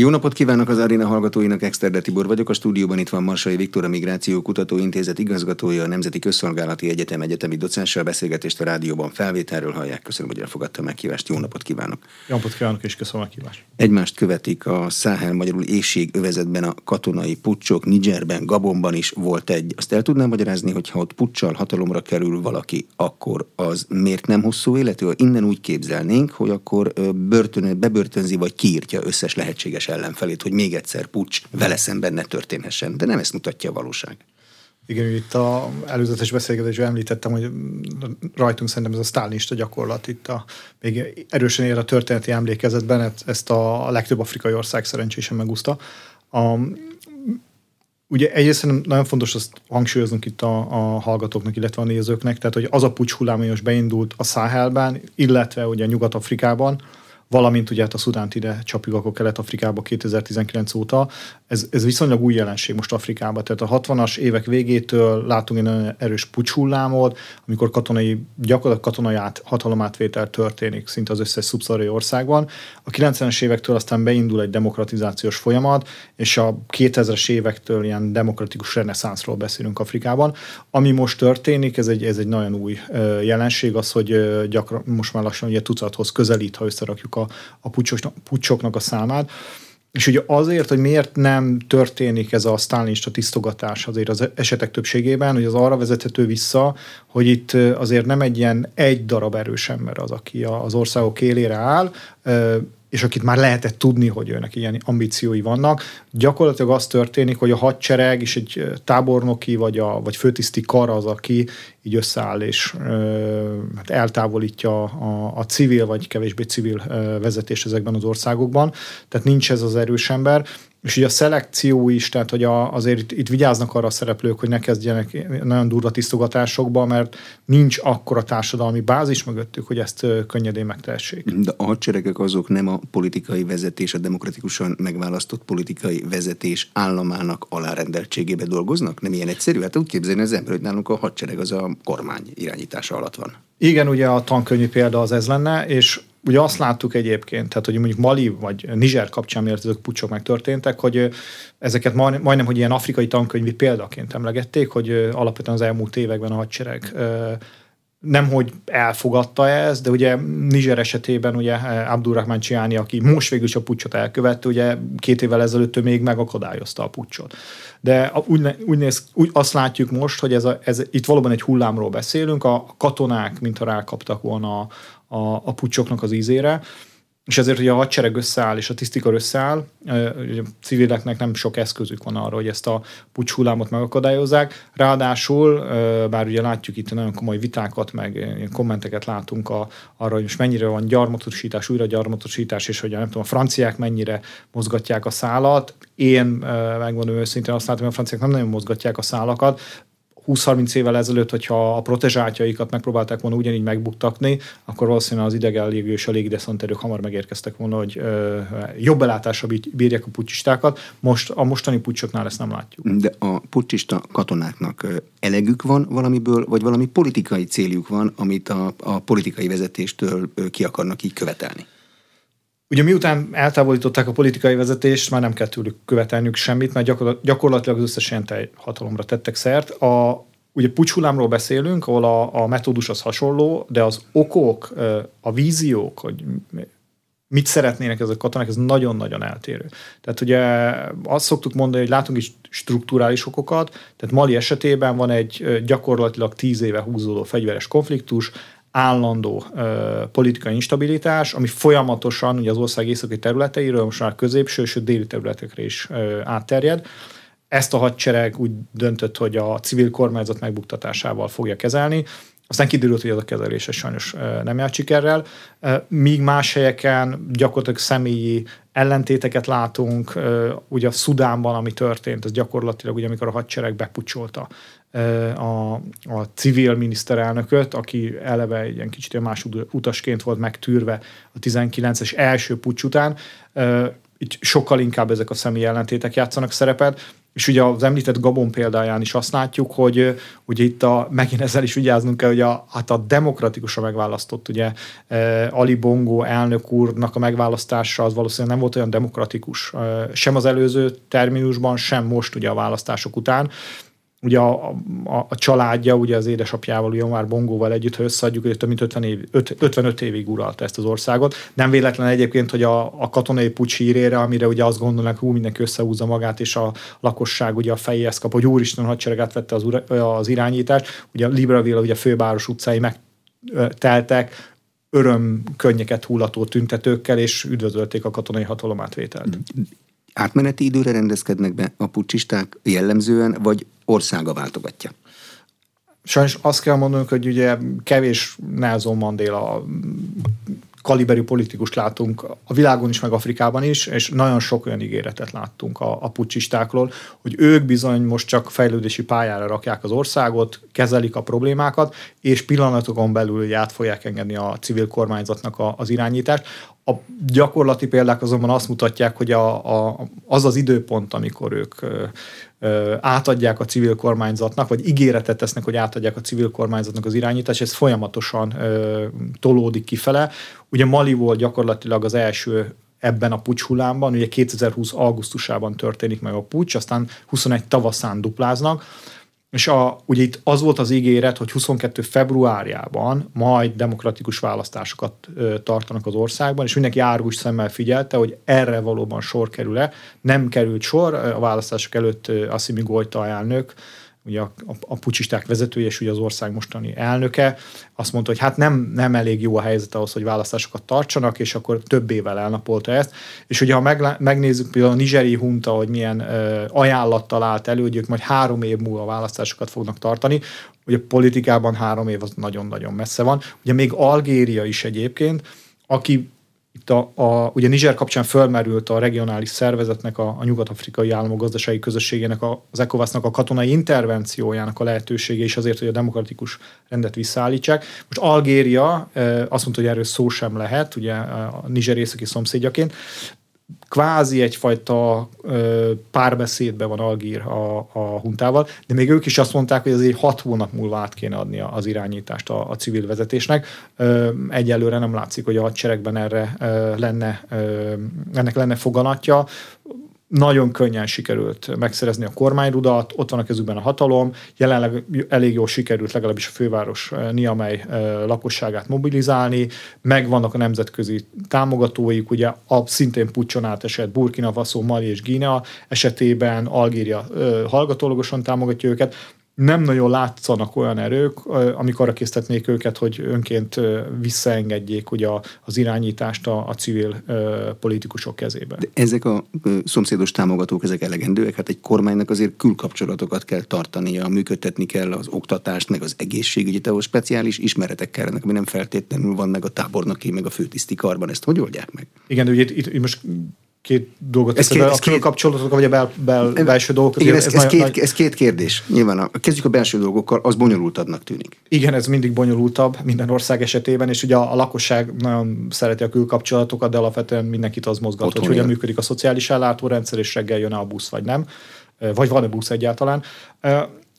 Jó napot kívánok az aréna hallgatóinak, Exterde Tibor vagyok, a stúdióban itt van Marsai Viktor, a Migráció Kutatóintézet igazgatója, a Nemzeti Közszolgálati Egyetem egyetemi docenssel beszélgetést a rádióban felvételről hallják. Köszönöm, hogy elfogadta a meghívást. Jó napot kívánok! Jó napot kívánok, és köszönöm a meghívást! Egymást követik a Száhel magyarul éjség övezetben a katonai pucsok, Nigerben, Gabonban is volt egy. Azt el tudnám magyarázni, hogy ha ott puccsal hatalomra kerül valaki, akkor az miért nem hosszú életű? Innen úgy képzelnénk, hogy akkor börtön, bebörtönzi vagy kiírtja összes lehetséges lehetséges ellenfelét, hogy még egyszer pucs vele szemben ne történhessen. De nem ezt mutatja a valóság. Igen, itt a előzetes beszélgetésben említettem, hogy rajtunk szerintem ez a sztálinista gyakorlat itt a, még erősen ér a történeti emlékezetben, ezt a legtöbb afrikai ország szerencsésen megúszta. A, ugye egyrészt nagyon fontos azt hangsúlyoznunk itt a, a hallgatóknak, illetve a nézőknek, tehát hogy az a pucs hullámos beindult a Száhelben, illetve ugye Nyugat-Afrikában, valamint ugye hát a Szudánt ide csapjuk akkor Kelet-Afrikába 2019 óta. Ez, ez viszonylag új jelenség most Afrikában. Tehát a 60-as évek végétől látunk egy nagyon erős pucshullámot, amikor katonai, gyakorlatilag katonai át, hatalomátvétel történik szinte az összes szubszarai országban. A 90-es évektől aztán beindul egy demokratizációs folyamat, és a 2000-es évektől ilyen demokratikus reneszánszról beszélünk Afrikában. Ami most történik, ez egy, ez egy nagyon új jelenség, az, hogy gyakran most már lassan ugye tucathoz közelít, ha összerakjuk a a, a pucsosnak, pucsoknak a számát. És ugye azért, hogy miért nem történik ez a sztálinista tisztogatás azért az esetek többségében, hogy az arra vezethető vissza, hogy itt azért nem egy ilyen egy darab erős ember az, aki az országok élére áll, és akit már lehetett tudni, hogy őnek ilyen ambíciói vannak. Gyakorlatilag az történik, hogy a hadsereg és egy tábornoki vagy, a, vagy főtiszti kar az, aki így összeáll és ö, hát eltávolítja a, a civil vagy kevésbé civil ö, vezetés ezekben az országokban. Tehát nincs ez az erős ember, és ugye a szelekció is, tehát hogy a, azért itt, itt vigyáznak arra a szereplők, hogy ne kezdjenek nagyon durva tisztogatásokba, mert nincs akkora társadalmi bázis mögöttük, hogy ezt könnyedén megtehessék. De a hadseregek azok nem a politikai vezetés, a demokratikusan megválasztott politikai vezetés államának alárendeltségébe dolgoznak? Nem ilyen egyszerű? Hát úgy képzelni az ember, hogy nálunk a hadsereg az a kormány irányítása alatt van. Igen, ugye a tankönyvi példa az ez lenne, és ugye azt láttuk egyébként, tehát hogy mondjuk Mali vagy Niger kapcsán, miért ezek pucsok megtörténtek, hogy ezeket majdnem, hogy ilyen afrikai tankönyvi példaként emlegették, hogy alapvetően az elmúlt években a hadsereg nem hogy elfogadta ezt, de ugye Niger esetében ugye Abdurrahman Csiani, aki most végül is a pucsot elkövette, ugye két évvel ezelőtt ő még megakadályozta a pucsot. De úgy, úgy, néz, úgy azt látjuk most, hogy ez, a, ez itt valóban egy hullámról beszélünk, a katonák, mintha rákaptak volna a, a, a pucsoknak az ízére, és ezért, hogy a hadsereg összeáll, és a tisztikar összeáll, a civileknek nem sok eszközük van arra, hogy ezt a pucs hullámot megakadályozzák. Ráadásul, bár ugye látjuk itt nagyon komoly vitákat, meg kommenteket látunk a, arra, hogy most mennyire van gyarmatosítás, újra gyarmatosítás, és hogy nem tudom, a franciák mennyire mozgatják a szálat. Én megmondom őszintén azt látom, hogy a franciák nem nagyon mozgatják a szálakat, 20-30 évvel ezelőtt, hogyha a protezsátjaikat megpróbálták volna ugyanígy megbuktatni, akkor valószínűleg az idegen és a légideszanterők hamar megérkeztek volna, hogy ö, jobb belátásra bírják a pucsistákat. Most a mostani pucsoknál ezt nem látjuk. De a pucsista katonáknak elegük van valamiből, vagy valami politikai céljuk van, amit a, a politikai vezetéstől ki akarnak így követelni? Ugye miután eltávolították a politikai vezetést, már nem kell tőlük követelniük semmit, mert gyakorlatilag az összes ilyen hatalomra tettek szert. A, ugye pucshullámról beszélünk, ahol a, a metódus az hasonló, de az okok, a víziók, hogy mit szeretnének ezek a katonák, ez nagyon-nagyon eltérő. Tehát ugye azt szoktuk mondani, hogy látunk is strukturális okokat, tehát Mali esetében van egy gyakorlatilag tíz éve húzódó fegyveres konfliktus, állandó ö, politikai instabilitás, ami folyamatosan ugye az ország északi területeiről, most már középső, sőt déli területekre is ö, átterjed. Ezt a hadsereg úgy döntött, hogy a civil kormányzat megbuktatásával fogja kezelni. Aztán kiderült, hogy ez a kezelése sajnos nem járt sikerrel. Míg más helyeken gyakorlatilag személyi ellentéteket látunk, ugye a Szudánban, ami történt, ez gyakorlatilag ugye amikor a hadsereg bepucsolta a, a civil miniszterelnököt, aki eleve egy ilyen kicsit más utasként volt megtűrve a 19-es első pucs után. Itt sokkal inkább ezek a személy ellentétek játszanak szerepet, és ugye az említett Gabon példáján is azt látjuk, hogy ugye itt a, megint ezzel is vigyáznunk kell, hogy a, hát a demokratikusan megválasztott ugye Ali Bongo elnök úrnak a megválasztása az valószínűleg nem volt olyan demokratikus sem az előző terminusban, sem most ugye a választások után ugye a, a, a családja, ugye az édesapjával, ugye már Bongóval együtt, ha összeadjuk, hogy több mint 50 év, 55 évig uralta ezt az országot. Nem véletlen egyébként, hogy a, a katonai pucs hírére, amire ugye azt gondolnak, hú, mindenki összehúzza magát, és a lakosság ugye a fejéhez kap, hogy úristen hadsereg átvette az, az irányítást. Ugye Libreville, ugye a főváros utcái megteltek, öröm könnyeket hullató tüntetőkkel, és üdvözölték a katonai hatalomátvételt átmeneti időre rendezkednek be a pucsisták jellemzően, vagy országa váltogatja? Sajnos azt kell mondanunk, hogy ugye kevés Nelson Mandela kaliberű politikust látunk a világon is, meg Afrikában is, és nagyon sok olyan ígéretet láttunk a, a pucsistákról, hogy ők bizony most csak fejlődési pályára rakják az országot, kezelik a problémákat, és pillanatokon belül át fogják engedni a civil kormányzatnak a, az irányítást. A gyakorlati példák azonban azt mutatják, hogy a, a, az az időpont, amikor ők átadják a civil kormányzatnak, vagy ígéretet tesznek, hogy átadják a civil kormányzatnak az irányítást, ez folyamatosan ö, tolódik kifele. Ugye Mali volt gyakorlatilag az első ebben a pucs hullámban, ugye 2020 augusztusában történik meg a pucs, aztán 21 tavaszán dupláznak, és a, ugye itt az volt az ígéret, hogy 22 februárjában majd demokratikus választásokat ö, tartanak az országban, és mindenki árgus szemmel figyelte, hogy erre valóban sor kerül-e. Nem került sor, a választások előtt Assimi Goyta elnök ugye a, a, a pucsisták vezetője és ugye az ország mostani elnöke, azt mondta, hogy hát nem, nem elég jó a helyzet ahhoz, hogy választásokat tartsanak, és akkor több évvel elnapolta ezt. És ugye ha meg, megnézzük például a nigeri hunta, hogy milyen ö, ajánlattal állt elő, hogy ők majd három év múlva választásokat fognak tartani, ugye politikában három év az nagyon-nagyon messze van. Ugye még Algéria is egyébként, aki itt a, a, ugye Niger kapcsán fölmerült a regionális szervezetnek, a, a nyugat-afrikai államok gazdasági közösségének, a, az ECOWAS-nak a katonai intervenciójának a lehetősége is azért, hogy a demokratikus rendet visszaállítsák. Most Algéria azt mondta, hogy erről szó sem lehet, ugye a Niger északi szomszédjaként, kvázi egyfajta ö, párbeszédben van Algír a, a huntával, de még ők is azt mondták, hogy azért hat hónap múlva át kéne adni az irányítást a, a civil vezetésnek. Ö, egyelőre nem látszik, hogy a hadseregben erre ö, lenne, ö, ennek lenne foganatja nagyon könnyen sikerült megszerezni a kormányrudat, ott van a kezükben a hatalom, jelenleg elég jól sikerült legalábbis a főváros eh, Niamey eh, lakosságát mobilizálni, megvannak a nemzetközi támogatóik, ugye a szintén pucson átesett Burkina Faso, Mali és Guinea esetében Algéria eh, hallgatólagosan támogatja őket, nem nagyon látszanak olyan erők, amik arra késztetnék őket, hogy önként visszaengedjék ugye az irányítást a, a civil politikusok kezébe. De ezek a szomszédos támogatók, ezek elegendőek? Hát egy kormánynak azért külkapcsolatokat kell tartania, működtetni kell az oktatást, meg az egészségügyet, ahol speciális ismeretek kellenek, ami nem feltétlenül van meg a tábornoki, meg a főtiszti karban. Ezt hogy oldják meg? Igen, de ugye itt, itt most két dolgot ez két, ez a két, kapcsolatok, vagy a bel, bel, belső dolgok. Igen, ez, ez, ez, két, nagy... ez két kérdés. Nyilván a, kezdjük a belső dolgokkal, az bonyolultabbnak tűnik. Igen, ez mindig bonyolultabb minden ország esetében, és ugye a, a lakosság nagyon szereti a külkapcsolatokat, de alapvetően mindenkit az mozgat, Otthon hogy hogyan működik a szociális ellátórendszer, és reggel jön a busz, vagy nem, vagy van-e busz egyáltalán.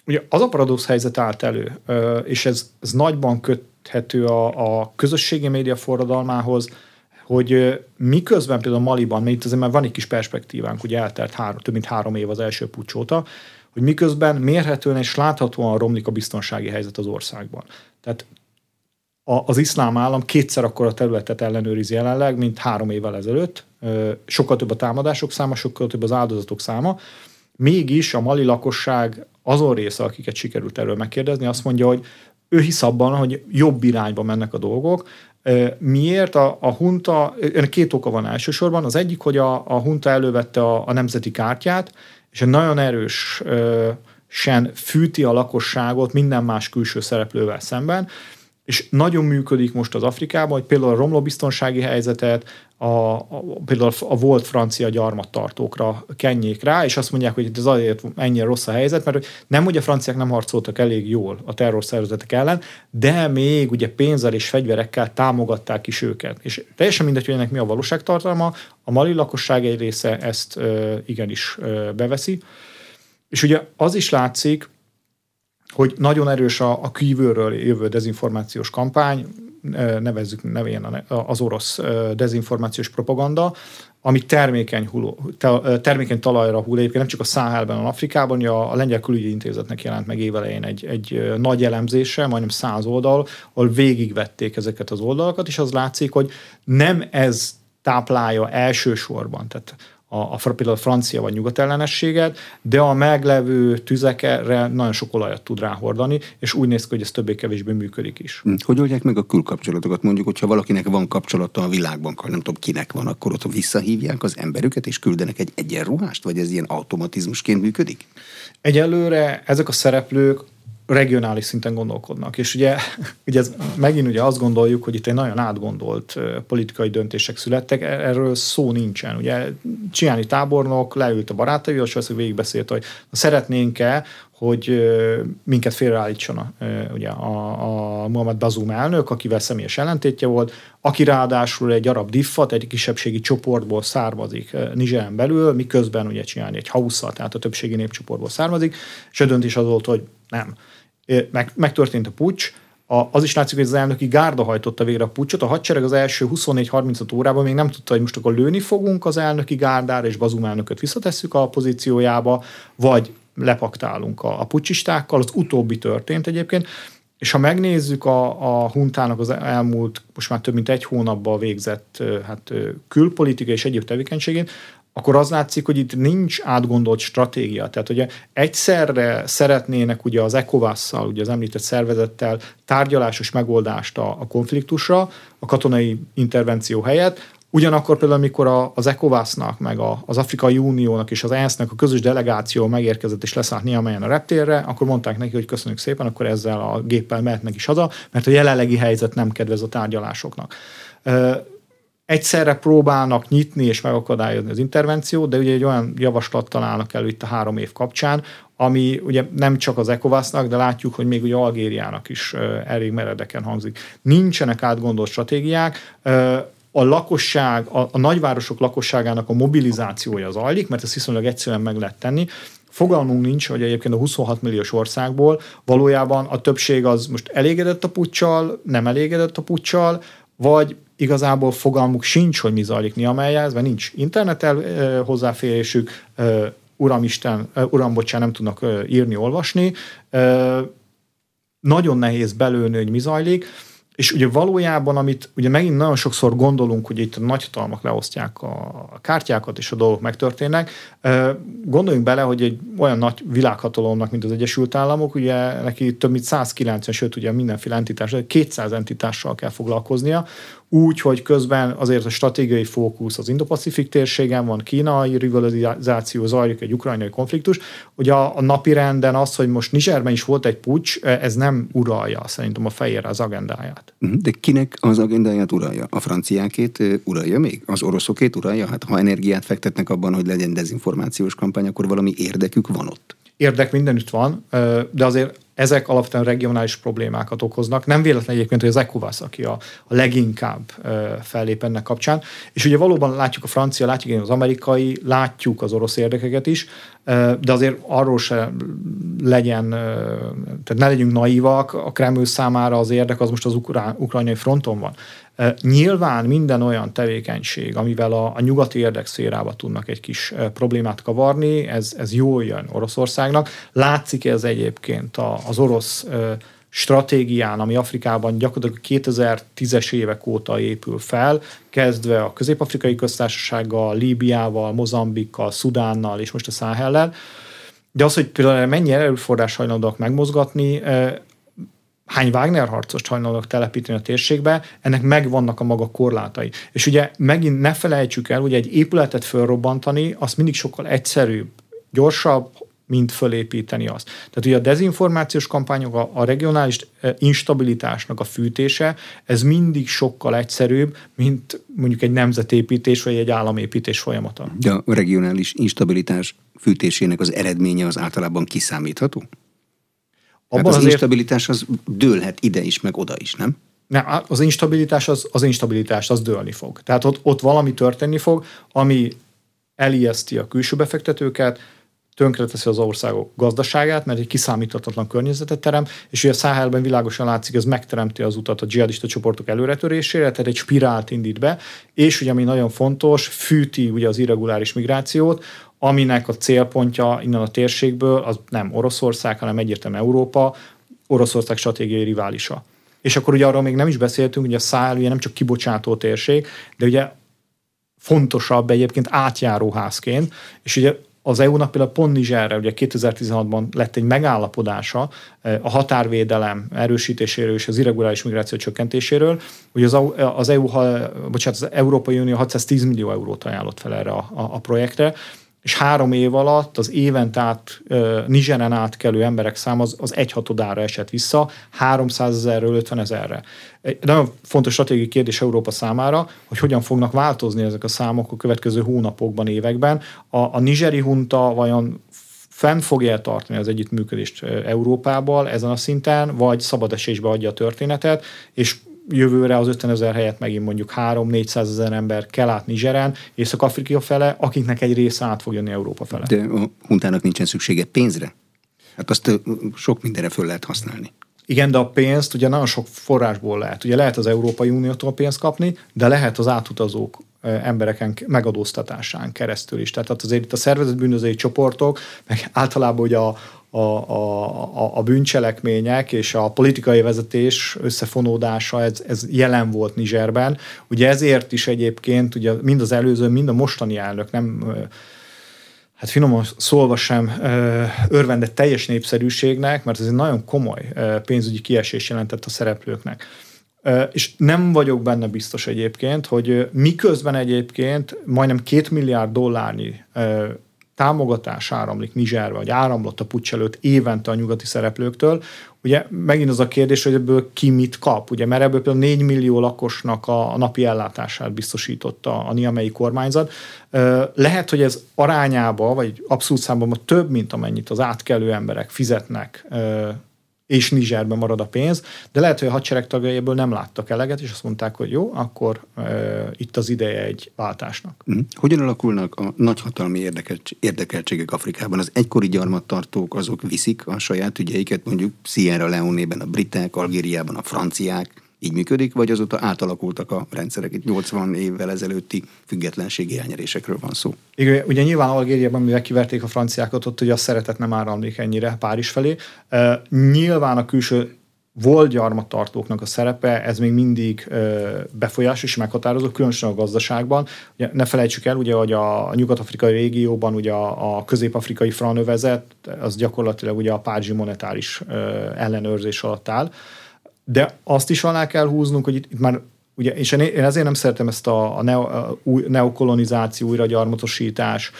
Ugye az a paradox helyzet állt elő, és ez, ez nagyban köthető a, a közösségi média forradalmához, hogy miközben például Maliban, mert itt azért már van egy kis perspektívánk, ugye eltelt három, több mint három év az első pucs óta, hogy miközben mérhetően és láthatóan romlik a biztonsági helyzet az országban. Tehát a, az iszlám állam kétszer akkor a területet ellenőriz jelenleg, mint három évvel ezelőtt. Sokkal több a támadások száma, sokkal több az áldozatok száma. Mégis a mali lakosság azon része, akiket sikerült erről megkérdezni, azt mondja, hogy ő hisz abban, hogy jobb irányba mennek a dolgok, Miért? A, a hunta, két oka van elsősorban. Az egyik, hogy a, a hunta elővette a, a nemzeti kártyát, és egy nagyon erős sen fűti a lakosságot minden más külső szereplővel szemben, és nagyon működik most az Afrikában, hogy például a romló biztonsági helyzetet, a, a, például a volt francia gyarmattartókra kenjék rá, és azt mondják, hogy ez azért ennyire rossz a helyzet, mert nem, hogy a franciák nem harcoltak elég jól a terrorszervezetek ellen, de még ugye pénzzel és fegyverekkel támogatták is őket. És teljesen mindegy, hogy ennek mi a valóságtartalma, a mali lakosság egy része ezt ö, igenis ö, beveszi. És ugye az is látszik, hogy nagyon erős a, a kívülről jövő dezinformációs kampány, nevezzük nevén az orosz dezinformációs propaganda, ami termékeny, huló, termékeny talajra hull egyébként nem csak a Száhelben, hanem Afrikában. A Lengyel Külügyi Intézetnek jelent meg évelején egy, egy nagy elemzése, majdnem száz oldal, ahol végigvették ezeket az oldalakat, és az látszik, hogy nem ez táplálja elsősorban, tehát a, a például a francia vagy nyugat ellenességet, de a meglevő tüzekre nagyon sok olajat tud ráhordani, és úgy néz ki, hogy ez többé-kevésbé működik is. Hm. Hogy oldják meg a külkapcsolatokat? Mondjuk, hogyha valakinek van kapcsolata a világban, nem tudom kinek van, akkor ott visszahívják az emberüket, és küldenek egy egyenruhást, vagy ez ilyen automatizmusként működik? Egyelőre ezek a szereplők regionális szinten gondolkodnak. És ugye, ugye ez, megint ugye azt gondoljuk, hogy itt egy nagyon átgondolt politikai döntések születtek, e-, erről szó nincsen. Ugye Csiáni tábornok leült a barátaival, és azt végigbeszélt, hogy szeretnénk-e, hogy minket félreállítson ugye a, a Muhammad Bazoum elnök, akivel személyes ellentétje volt, aki ráadásul egy arab diffat, egy kisebbségi csoportból származik Nizseren belül, miközben ugye csinálni egy hausza, tehát a többségi népcsoportból származik, és a döntés az volt, hogy nem meg, megtörtént a pucs, a, az is látszik, hogy az elnöki gárda hajtotta végre a pucsot. A hadsereg az első 24-35 órában még nem tudta, hogy most akkor lőni fogunk az elnöki gárdára, és Bazum elnököt visszatesszük a pozíciójába, vagy lepaktálunk a, a pucsistákkal. Az utóbbi történt egyébként. És ha megnézzük a, a huntának az elmúlt, most már több mint egy hónapban végzett hát, külpolitika és egyéb tevékenységét, akkor az látszik, hogy itt nincs átgondolt stratégia. Tehát ugye egyszerre szeretnének ugye az ECOWAS-szal, ugye az említett szervezettel tárgyalásos megoldást a, a konfliktusra, a katonai intervenció helyett, Ugyanakkor például, amikor az ECOWAS-nak, meg az Afrikai Uniónak és az ENSZ-nek a közös delegáció megérkezett és leszállt Niamelyen a reptérre, akkor mondták neki, hogy köszönjük szépen, akkor ezzel a géppel mehetnek is haza, mert a jelenlegi helyzet nem kedvez a tárgyalásoknak egyszerre próbálnak nyitni és megakadályozni az intervenciót, de ugye egy olyan javaslat találnak elő itt a három év kapcsán, ami ugye nem csak az ECOWAS-nak, de látjuk, hogy még ugye Algériának is elég meredeken hangzik. Nincsenek átgondolt stratégiák, a lakosság, a, a nagyvárosok lakosságának a mobilizációja zajlik, mert ezt viszonylag egyszerűen meg lehet tenni. Fogalmunk nincs, hogy egyébként a 26 milliós országból valójában a többség az most elégedett a puccsal, nem elégedett a puccsal, vagy igazából fogalmuk sincs, hogy mi zajlik Niamelyhez, mert nincs internet hozzáférésük, uramisten, uram, bocsán, nem tudnak írni, olvasni. Nagyon nehéz belőni, hogy mi zajlik. És ugye valójában, amit ugye megint nagyon sokszor gondolunk, hogy itt a nagyhatalmak leosztják a kártyákat, és a dolgok megtörténnek, gondoljunk bele, hogy egy olyan nagy világhatalomnak, mint az Egyesült Államok, ugye neki több mint 190, sőt ugye mindenféle entitás, 200 entitással kell foglalkoznia, úgy, hogy közben azért a stratégiai fókusz az Indo-Pacifik térségen van, kínai rivalizáció, zajlik egy ukrajnai konfliktus, hogy a, a napi renden az, hogy most Nizserben is volt egy pucs, ez nem uralja szerintem a fejére az agendáját. Mhm, de kinek az agendáját uralja? A franciákét uralja még? Az oroszokét uralja? Hát ha energiát fektetnek abban, hogy legyen dezinformációs kampány, akkor valami érdekük van ott? Érdek mindenütt van, de azért ezek alapvetően regionális problémákat okoznak. Nem véletlen egyébként, hogy az ECOWAS, aki a, a leginkább fellép ennek kapcsán. És ugye valóban látjuk a francia, látjuk az amerikai, látjuk az orosz érdekeket is, de azért arról se legyen, tehát ne legyünk naívak, a Kreml számára az érdek az most az ukrán, ukrajnai fronton van. Nyilván minden olyan tevékenység, amivel a, a nyugati érdekszférába tudnak egy kis problémát kavarni, ez, ez jól jön Oroszországnak. Látszik ez egyébként a, az orosz stratégián, ami Afrikában gyakorlatilag 2010-es évek óta épül fel, kezdve a Közép-Afrikai Köztársasággal, Líbiával, Mozambikkal, Szudánnal és most a Száhellel. De az, hogy például mennyi erőforrás hajlandóak megmozgatni, hány Wagner harcost hajlandóak telepíteni a térségbe, ennek megvannak a maga korlátai. És ugye megint ne felejtsük el, hogy egy épületet fölrobbantani, az mindig sokkal egyszerűbb, gyorsabb, mint fölépíteni azt. Tehát ugye a dezinformációs kampányok, a, a regionális e, instabilitásnak a fűtése, ez mindig sokkal egyszerűbb, mint mondjuk egy nemzetépítés vagy egy államépítés folyamata. De a regionális instabilitás fűtésének az eredménye az általában kiszámítható? Abban hát az azért... instabilitás az dőlhet ide is, meg oda is, nem? Nem, az instabilitás az, az instabilitás, az dőlni fog. Tehát ott, ott valami történni fog, ami elijeszti a külső befektetőket, tönkreteszi az országok gazdaságát, mert egy kiszámíthatatlan környezetet terem, és ugye a Száhelben világosan látszik, ez megteremti az utat a dzsihadista csoportok előretörésére, tehát egy spirált indít be, és ugye ami nagyon fontos, fűti ugye az irreguláris migrációt, aminek a célpontja innen a térségből az nem Oroszország, hanem egyértelműen Európa, Oroszország stratégiai riválisa. És akkor ugye arról még nem is beszéltünk, hogy a Száhel ugye nem csak kibocsátó térség, de ugye fontosabb egyébként átjáróházként, és ugye az EU-nak például pont Nizserre, ugye 2016-ban lett egy megállapodása eh, a határvédelem erősítéséről és az irreguláris migráció csökkentéséről, hogy az, az EU, bocsánat, az Európai Unió 610 millió eurót ajánlott fel erre a, a, a projektre, és három év alatt az évent át Nizseren átkelő emberek száma az, az egyhatodára esett vissza, 300 ezerről 50 ezerre. Egy nagyon fontos stratégiai kérdés Európa számára, hogy hogyan fognak változni ezek a számok a következő hónapokban, években. A, a nizseri hunta vajon fenn fogja tartani az együttműködést Európával ezen a szinten, vagy szabad esésbe adja a történetet, és jövőre az 50 ezer helyett megint mondjuk 3-400 ezer ember kell át Nizseren, Észak-Afrika fele, akiknek egy része át fog jönni Európa fele. De a huntának nincsen szüksége pénzre? Hát azt sok mindenre föl lehet használni. Igen, de a pénzt ugye nagyon sok forrásból lehet. Ugye lehet az Európai Uniótól pénzt kapni, de lehet az átutazók embereken megadóztatásán keresztül is. Tehát azért itt a szervezetbűnözői csoportok, meg általában ugye a, a, a, a bűncselekmények és a politikai vezetés összefonódása, ez, ez jelen volt Nizserben. Ugye ezért is egyébként ugye mind az előző, mind a mostani elnök nem hát finoman szólva sem örvendett teljes népszerűségnek, mert ez egy nagyon komoly pénzügyi kiesés jelentett a szereplőknek. És nem vagyok benne biztos egyébként, hogy miközben egyébként majdnem két milliárd dollárnyi támogatás áramlik Nizserbe, vagy áramlott a pucs előtt évente a nyugati szereplőktől, ugye megint az a kérdés, hogy ebből ki mit kap, ugye, mert ebből például 4 millió lakosnak a, a napi ellátását biztosította a niamei kormányzat. Lehet, hogy ez arányába, vagy abszolút számban több, mint amennyit az átkelő emberek fizetnek és Nizserben marad a pénz, de lehet, hogy a hadsereg tagjaiból nem láttak eleget, és azt mondták, hogy jó, akkor e, itt az ideje egy váltásnak. Mhm. Hogyan alakulnak a nagyhatalmi érdekeltségek Afrikában? Az egykori gyarmattartók azok viszik a saját ügyeiket, mondjuk Sierra Leone-ben a britek, Algériában a franciák, így működik, vagy azóta átalakultak a rendszerek? Itt 80 évvel ezelőtti függetlenségi elnyerésekről van szó. Igen, ugye nyilván Algériában, mivel kiverték a franciákat, ott ugye a szeretet nem áramlik ennyire Párizs felé. Uh, nyilván a külső volt gyarmattartóknak a szerepe, ez még mindig befolyásos és meghatározó, különösen a gazdaságban. Ugye ne felejtsük el, ugye, hogy a nyugat-afrikai régióban ugye a, a közép-afrikai franövezet, az gyakorlatilag ugye a párizsi monetáris ellenőrzés alatt áll de azt is alá kell húznunk, hogy itt, itt már ugye, és én ezért nem szeretem ezt a, a, neo, a új, neokolonizáció, újragyarmatosítás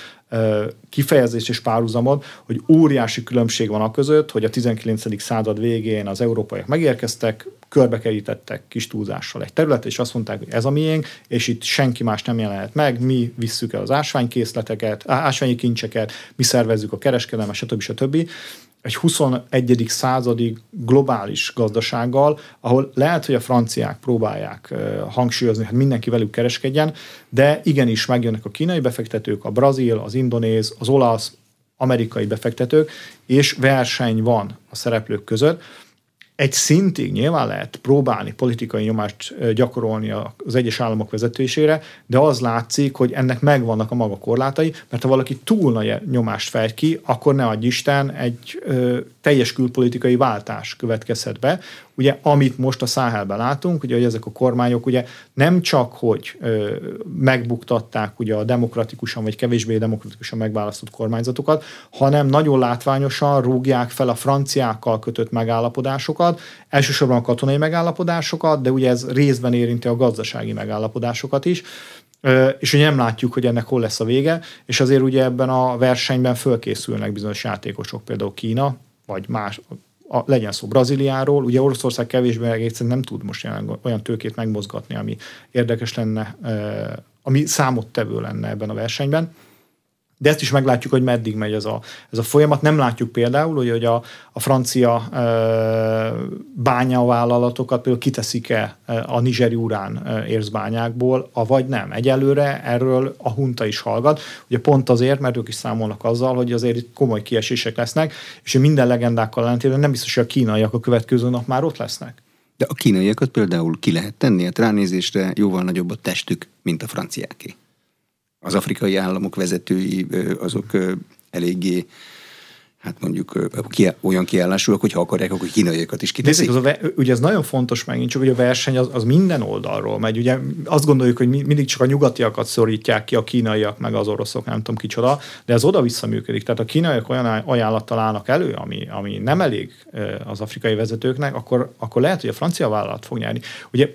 kifejezést és párhuzamot, hogy óriási különbség van a között, hogy a 19. század végén az európaiak megérkeztek, körbekerítettek kis túlzással egy területet, és azt mondták, hogy ez a miénk, és itt senki más nem jelenhet meg, mi visszük el az ásványkészleteket, ásványi kincseket, mi szervezzük a kereskedelmet, stb. stb egy 21. századi globális gazdasággal, ahol lehet, hogy a franciák próbálják hangsúlyozni, hogy mindenki velük kereskedjen, de igenis megjönnek a kínai befektetők, a brazil, az indonéz, az olasz, amerikai befektetők, és verseny van a szereplők között, egy szintig nyilván lehet próbálni politikai nyomást gyakorolni az egyes államok vezetésére, de az látszik, hogy ennek megvannak a maga korlátai, mert ha valaki túl nagy nyomást fejt ki, akkor ne adj Isten, egy teljes külpolitikai váltás következhet be, ugye amit most a Száhelben látunk, ugye, hogy ezek a kormányok ugye nem csak, hogy ö, megbuktatták ugye a demokratikusan vagy kevésbé demokratikusan megválasztott kormányzatokat, hanem nagyon látványosan rúgják fel a franciákkal kötött megállapodásokat, elsősorban a katonai megállapodásokat, de ugye ez részben érinti a gazdasági megállapodásokat is, és ugye nem látjuk, hogy ennek hol lesz a vége, és azért ugye ebben a versenyben fölkészülnek bizonyos játékosok, például Kína, vagy más a, legyen szó Brazíliáról, ugye Oroszország kevésbé egyszerűen nem tud most jelen, olyan tőkét megmozgatni, ami érdekes lenne, ami számottevő lenne ebben a versenyben. De ezt is meglátjuk, hogy meddig megy ez a, ez a folyamat. Nem látjuk például, hogy, hogy a, a francia e, bányavállalatokat például kiteszik-e a nigeri urán érzbányákból, avagy nem. Egyelőre erről a hunta is hallgat. Ugye pont azért, mert ők is számolnak azzal, hogy azért itt komoly kiesések lesznek, és minden legendákkal ellentétben nem biztos, hogy a kínaiak a következő nap már ott lesznek. De a kínaiakat például ki lehet tenni, hát ránézésre jóval nagyobb a testük, mint a franciáké. Az afrikai államok vezetői azok eléggé hát mondjuk olyan kiállásúak, hogy ha akarják, akkor kínaiakat is kiteszik. az a, ugye ez nagyon fontos megint, csak hogy a verseny az, az minden oldalról megy. Ugye azt gondoljuk, hogy mindig csak a nyugatiakat szorítják ki, a kínaiak, meg az oroszok, nem tudom kicsoda, de ez oda-vissza működik. Tehát a kínaiak olyan ajánlattal állnak elő, ami, ami nem elég az afrikai vezetőknek, akkor, akkor lehet, hogy a francia vállalat fog nyerni. Ugye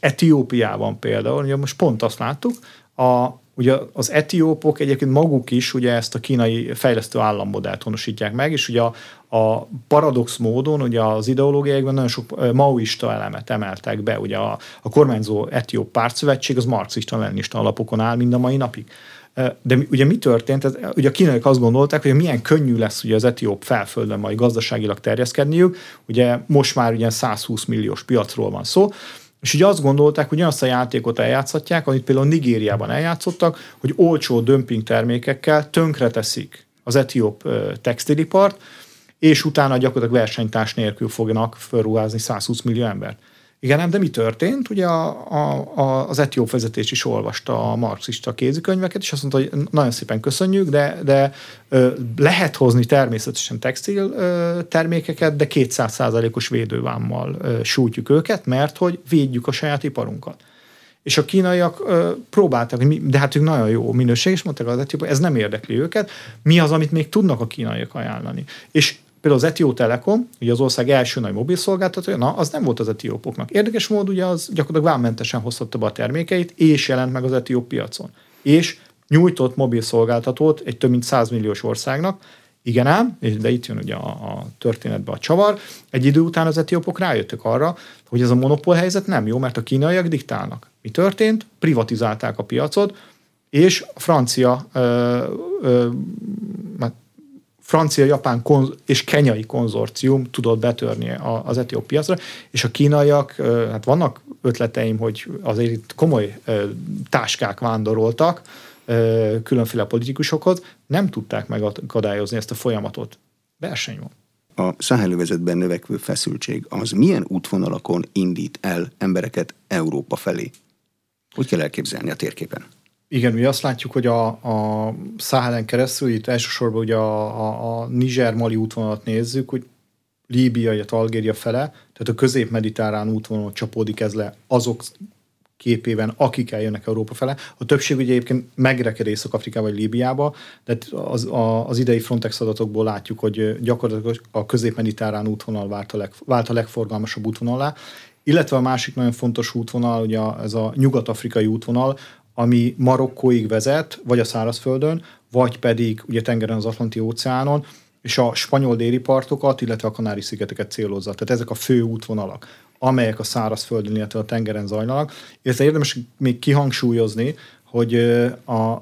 Etiópiában például, ugye most pont azt láttuk, a, Ugye az etiópok egyébként maguk is ugye ezt a kínai fejlesztő állammodellt honosítják meg, és ugye a, a paradox módon ugye az ideológiáikban nagyon sok maoista elemet emeltek be. Ugye a, a kormányzó etióp pártszövetség az marxista-leninista alapokon áll mind a mai napig. De ugye mi történt? Ez, ugye a kínaiak azt gondolták, hogy milyen könnyű lesz ugye az etióp felföldön majd gazdaságilag terjeszkedniük. Ugye most már ugye 120 milliós piacról van szó, és ugye azt gondolták, hogy azt a játékot eljátszhatják, amit például Nigériában eljátszottak, hogy olcsó dömping termékekkel tönkreteszik az etióp textilipart, és utána gyakorlatilag versenytárs nélkül fognak felruházni 120 millió embert. Igen, de mi történt? Ugye a, a, a, az etióp vezetés is olvasta a marxista kézikönyveket, és azt mondta, hogy nagyon szépen köszönjük, de, de ö, lehet hozni természetesen textil ö, termékeket, de 200%-os védővámmal ö, sújtjuk őket, mert hogy védjük a saját iparunkat. És a kínaiak ö, próbáltak, de hát ők nagyon jó minőség, és mondták az etióp, ez nem érdekli őket, mi az, amit még tudnak a kínaiak ajánlani. És Például az Etió Telekom, ugye az ország első nagy mobilszolgáltatója, na, az nem volt az etiópoknak. Érdekes mód, ugye az gyakorlatilag vámmentesen hozhatta be a termékeit, és jelent meg az etióp piacon. És nyújtott mobilszolgáltatót egy több mint 100 milliós országnak, igen ám, de itt jön ugye a, a történetbe a csavar. Egy idő után az etiópok rájöttek arra, hogy ez a monopól helyzet nem jó, mert a kínaiak diktálnak. Mi történt? Privatizálták a piacot, és a francia ö, ö, francia-japán és kenyai konzorcium tudott betörni az etióp piacra, és a kínaiak, hát vannak ötleteim, hogy azért itt komoly táskák vándoroltak különféle politikusokhoz, nem tudták megakadályozni ezt a folyamatot. Verseny van. A száhelővezetben növekvő feszültség az milyen útvonalakon indít el embereket Európa felé? Hogy kell elképzelni a térképen? Igen, mi azt látjuk, hogy a, a Száhelen keresztül, itt elsősorban ugye a, a, a Niger-Mali útvonalat nézzük, hogy Líbia, illetve Algéria fele, tehát a közép-mediterrán útvonal csapódik ez le azok képében, akik eljönnek Európa fele. A többség ugye egyébként megreked Észak-Afrikába vagy Líbiába, de az, a, az idei Frontex adatokból látjuk, hogy gyakorlatilag a közép-mediterrán útvonal vált a, leg, vált a legforgalmasabb útvonalá, illetve a másik nagyon fontos útvonal, ugye ez a nyugat-afrikai útvonal, ami Marokkóig vezet, vagy a szárazföldön, vagy pedig ugye tengeren az Atlanti óceánon, és a spanyol déli partokat, illetve a Kanári-szigeteket célozza. Tehát ezek a fő útvonalak, amelyek a szárazföldön, illetve a tengeren zajlanak. Illetve érdemes még kihangsúlyozni, hogy a,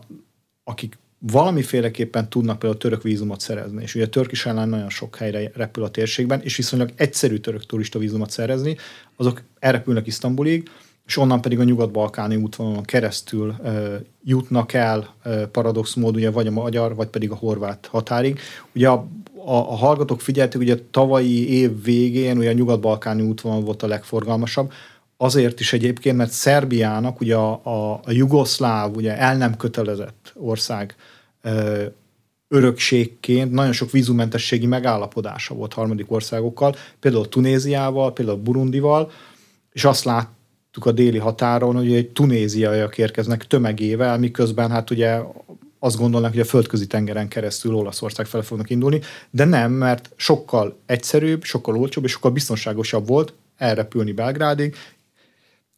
akik valamiféleképpen tudnak például török vízumot szerezni, és ugye a Turkish Airlines nagyon sok helyre repül a térségben, és viszonylag egyszerű török turista vízumot szerezni, azok elrepülnek Isztambulig, és onnan pedig a nyugat-balkáni útvonalon keresztül uh, jutnak el uh, paradox mód, ugye vagy a magyar, vagy pedig a horvát határig. Ugye a, a, a hallgatók figyeltek, ugye tavalyi év végén ugye a nyugat-balkáni útvonal volt a legforgalmasabb, azért is egyébként, mert Szerbiának ugye a, a, a jugoszláv, ugye el nem kötelezett ország uh, örökségként nagyon sok vízumentességi megállapodása volt harmadik országokkal, például Tunéziával, például Burundival, és azt lát, a déli határon, hogy egy tunéziaiak érkeznek tömegével, miközben hát ugye azt gondolnak, hogy a földközi tengeren keresztül Olaszország fel fognak indulni, de nem, mert sokkal egyszerűbb, sokkal olcsóbb és sokkal biztonságosabb volt elrepülni Belgrádig,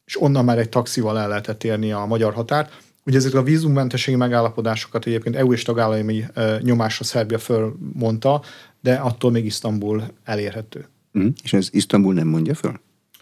és onnan már egy taxival el lehetett érni a magyar határt. Ugye ezek a vízummentességi megállapodásokat egyébként EU és tagállami nyomásra Szerbia fölmondta, de attól még Isztambul elérhető. Mm, és ez Isztambul nem mondja föl?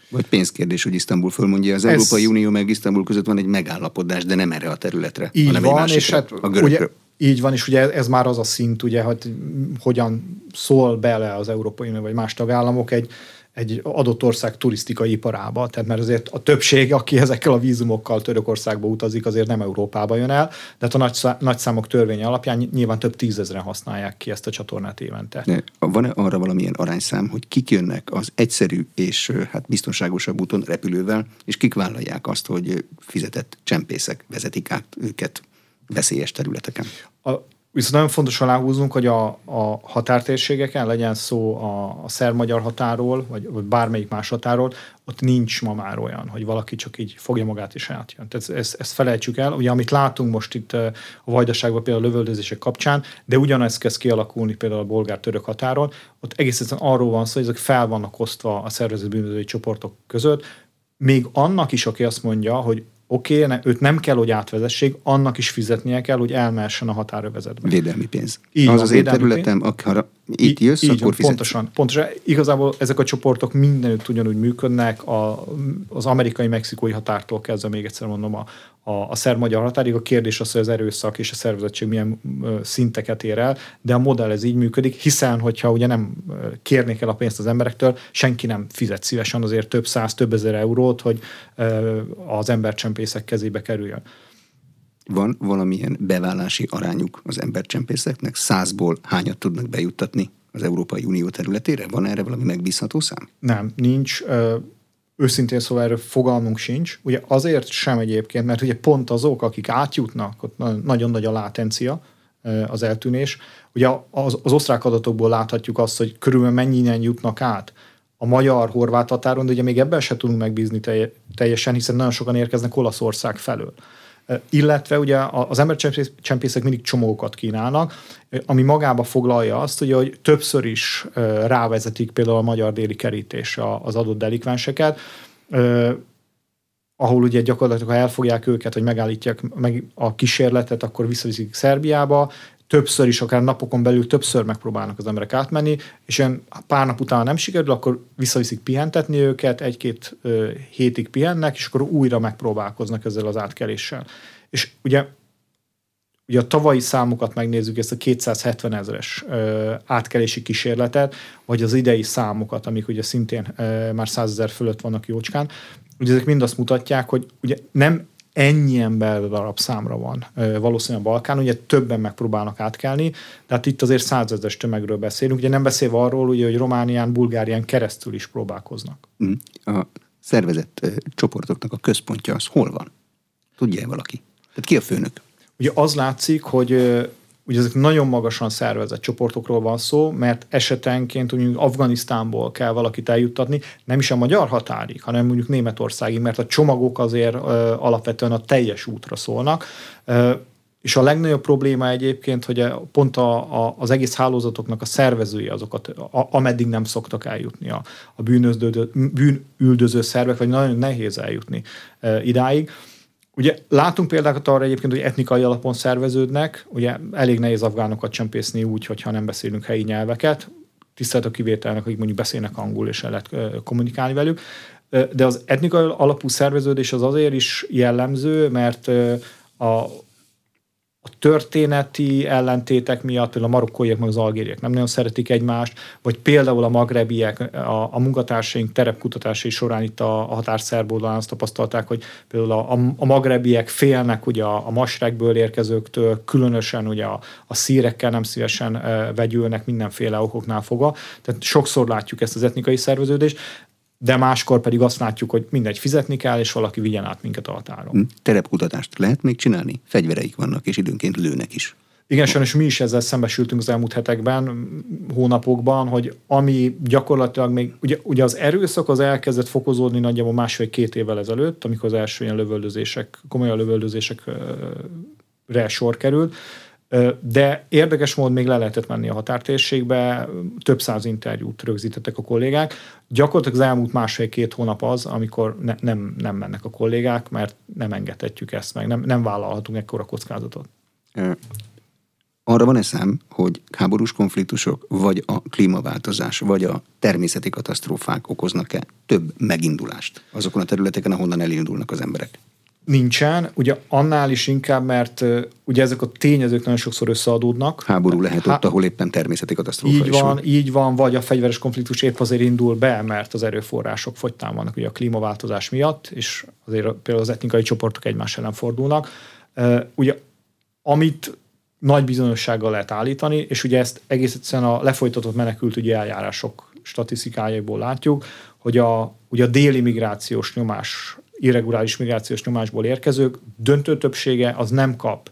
Vagy pénzkérdés, hogy Isztambul fölmondja. Az Ez... Európai Unió meg Isztambul között van egy megállapodás, de nem erre a területre. Így hanem van, egy és hát a ugye, Így van, és ugye ez már az a szint, ugye, hogy hogyan szól bele az Európai Unió vagy más tagállamok egy, egy adott ország turisztikai iparába, tehát mert azért a többség, aki ezekkel a vízumokkal Törökországba utazik, azért nem Európába jön el, de hát a nagy, nagy számok törvény alapján nyilván több tízezren használják ki ezt a csatornát évente. Van-e arra valamilyen arányszám, hogy kik jönnek az egyszerű és hát biztonságosabb úton repülővel, és kik vállalják azt, hogy fizetett csempészek vezetik át őket veszélyes területeken? A, Viszont nagyon fontos aláhúznunk, hogy a, a határtérségeken, legyen szó a, a szerb-magyar határól, vagy, vagy bármelyik más határól, ott nincs ma már olyan, hogy valaki csak így fogja magát és átjön. Tehát ezt, ezt felejtsük el. Ugye, amit látunk most itt a vajdaságban például a lövöldözések kapcsán, de ugyanez kezd kialakulni például a bolgár-török határon, ott egész egyszerűen arról van szó, hogy ezek fel vannak osztva a szervezett bűnözői csoportok között, még annak is, aki azt mondja, hogy oké, okay, őt nem kell, hogy átvezessék, annak is fizetnie kell, hogy elmehessen a határövezetbe. Védelmi pénz. Így az van, az én területem, ha itt jössz, így, akkor pontosan, pontosan. Igazából ezek a csoportok mindenütt ugyanúgy működnek, a, az amerikai-mexikói határtól kezdve, még egyszer mondom, a, a, a szerb-magyar határig. A kérdés az, hogy az erőszak és a szervezettség milyen szinteket ér el, de a modell ez így működik, hiszen, hogyha ugye nem kérnék el a pénzt az emberektől, senki nem fizet szívesen azért több száz, több ezer eurót, hogy az embercsempészek kezébe kerüljön. Van valamilyen bevállási arányuk az embercsempészeknek? Százból hányat tudnak bejuttatni az Európai Unió területére? Van erre valami megbízható szám? Nem, nincs őszintén szóval erről fogalmunk sincs. Ugye azért sem egyébként, mert ugye pont azok, akik átjutnak, ott nagyon nagy a látencia, az eltűnés. Ugye az, az osztrák adatokból láthatjuk azt, hogy körülbelül mennyien jutnak át a magyar-horvát határon, de ugye még ebben se tudunk megbízni teljesen, hiszen nagyon sokan érkeznek Olaszország felől illetve ugye az embercsempészek mindig csomókat kínálnak, ami magába foglalja azt, ugye, hogy többször is rávezetik például a magyar déli kerítésre az adott delikvenseket, ahol ugye gyakorlatilag, ha elfogják őket, vagy megállítják meg a kísérletet, akkor visszaviszik Szerbiába, többször is, akár napokon belül többször megpróbálnak az emberek átmenni, és olyan pár nap után nem sikerül, akkor visszaviszik pihentetni őket, egy-két ö, hétig pihennek, és akkor újra megpróbálkoznak ezzel az átkeléssel. És ugye ugye a tavalyi számokat megnézzük, ezt a 270 ezeres átkelési kísérletet, vagy az idei számokat, amik ugye szintén ö, már 100 ezer fölött vannak jócskán, ugye ezek mind azt mutatják, hogy ugye nem ennyi ember darab számra van valószínűleg a Balkán, ugye többen megpróbálnak átkelni, de hát itt azért százezes tömegről beszélünk, ugye nem beszélve arról, ugye, hogy Románián, Bulgárián keresztül is próbálkoznak. Mm. A szervezett csoportoknak a központja az hol van? Tudja-e valaki? Tehát ki a főnök? Ugye az látszik, hogy ugye ezek nagyon magasan szervezett csoportokról van szó, mert esetenként mondjuk Afganisztánból kell valakit eljuttatni, nem is a magyar határig, hanem mondjuk Németországig, mert a csomagok azért ö, alapvetően a teljes útra szólnak. Ö, és a legnagyobb probléma egyébként, hogy pont a, a, az egész hálózatoknak a szervezői azokat, a, ameddig nem szoktak eljutni a, a bűnözdő, bűnüldöző szervek, vagy nagyon nehéz eljutni e, idáig. Ugye látunk példákat arra egyébként, hogy etnikai alapon szerveződnek, ugye elég nehéz afgánokat csempészni úgy, hogyha nem beszélünk helyi nyelveket, tisztelt a kivételnek, akik mondjuk beszélnek angol, és el lehet kommunikálni velük, de az etnikai alapú szerveződés az azért is jellemző, mert a, a történeti ellentétek miatt, például a marokkóiak meg az algériek nem nagyon szeretik egymást, vagy például a magrebiek, a, a munkatársaink terepkutatásai során itt a, a határszerboldalán azt tapasztalták, hogy például a, a magrebiek félnek ugye a, a masrekből érkezőktől, különösen ugye a, a szírekkel nem szívesen e, vegyülnek mindenféle okoknál fogva. Tehát sokszor látjuk ezt az etnikai szerveződést, de máskor pedig azt látjuk, hogy mindegy fizetni kell, és valaki vigyen át minket a határon. Hm, terepkutatást lehet még csinálni? Fegyvereik vannak, és időnként lőnek is. Igen, sajnos mi is ezzel szembesültünk az elmúlt hetekben, hónapokban, hogy ami gyakorlatilag még, ugye, ugye az erőszak az elkezdett fokozódni nagyjából másfél-két évvel ezelőtt, amikor az első ilyen lövöldözések, komolyan lövöldözésekre sor került, de érdekes módon még le lehetett menni a határtérségbe, több száz interjút rögzítettek a kollégák. Gyakorlatilag az elmúlt másfél-két hónap az, amikor ne, nem, nem mennek a kollégák, mert nem engedhetjük ezt meg, nem, nem vállalhatunk ekkora kockázatot. Arra van eszem, hogy háborús konfliktusok, vagy a klímaváltozás, vagy a természeti katasztrófák okoznak-e több megindulást azokon a területeken, ahonnan elindulnak az emberek? Nincsen, ugye annál is inkább, mert ugye ezek a tényezők nagyon sokszor összeadódnak. Háború lehet ott, ahol éppen természeti katasztrófa így van, van. Így van, vagy a fegyveres konfliktus épp azért indul be, mert az erőforrások fogytán vannak ugye a klímaváltozás miatt, és azért például az etnikai csoportok egymás ellen fordulnak. Ugye amit nagy bizonyossággal lehet állítani, és ugye ezt egész egyszerűen a lefolytatott menekültügyi eljárások statisztikájából látjuk, hogy a, ugye a déli migrációs nyomás irreguláris migrációs nyomásból érkezők döntő többsége az nem kap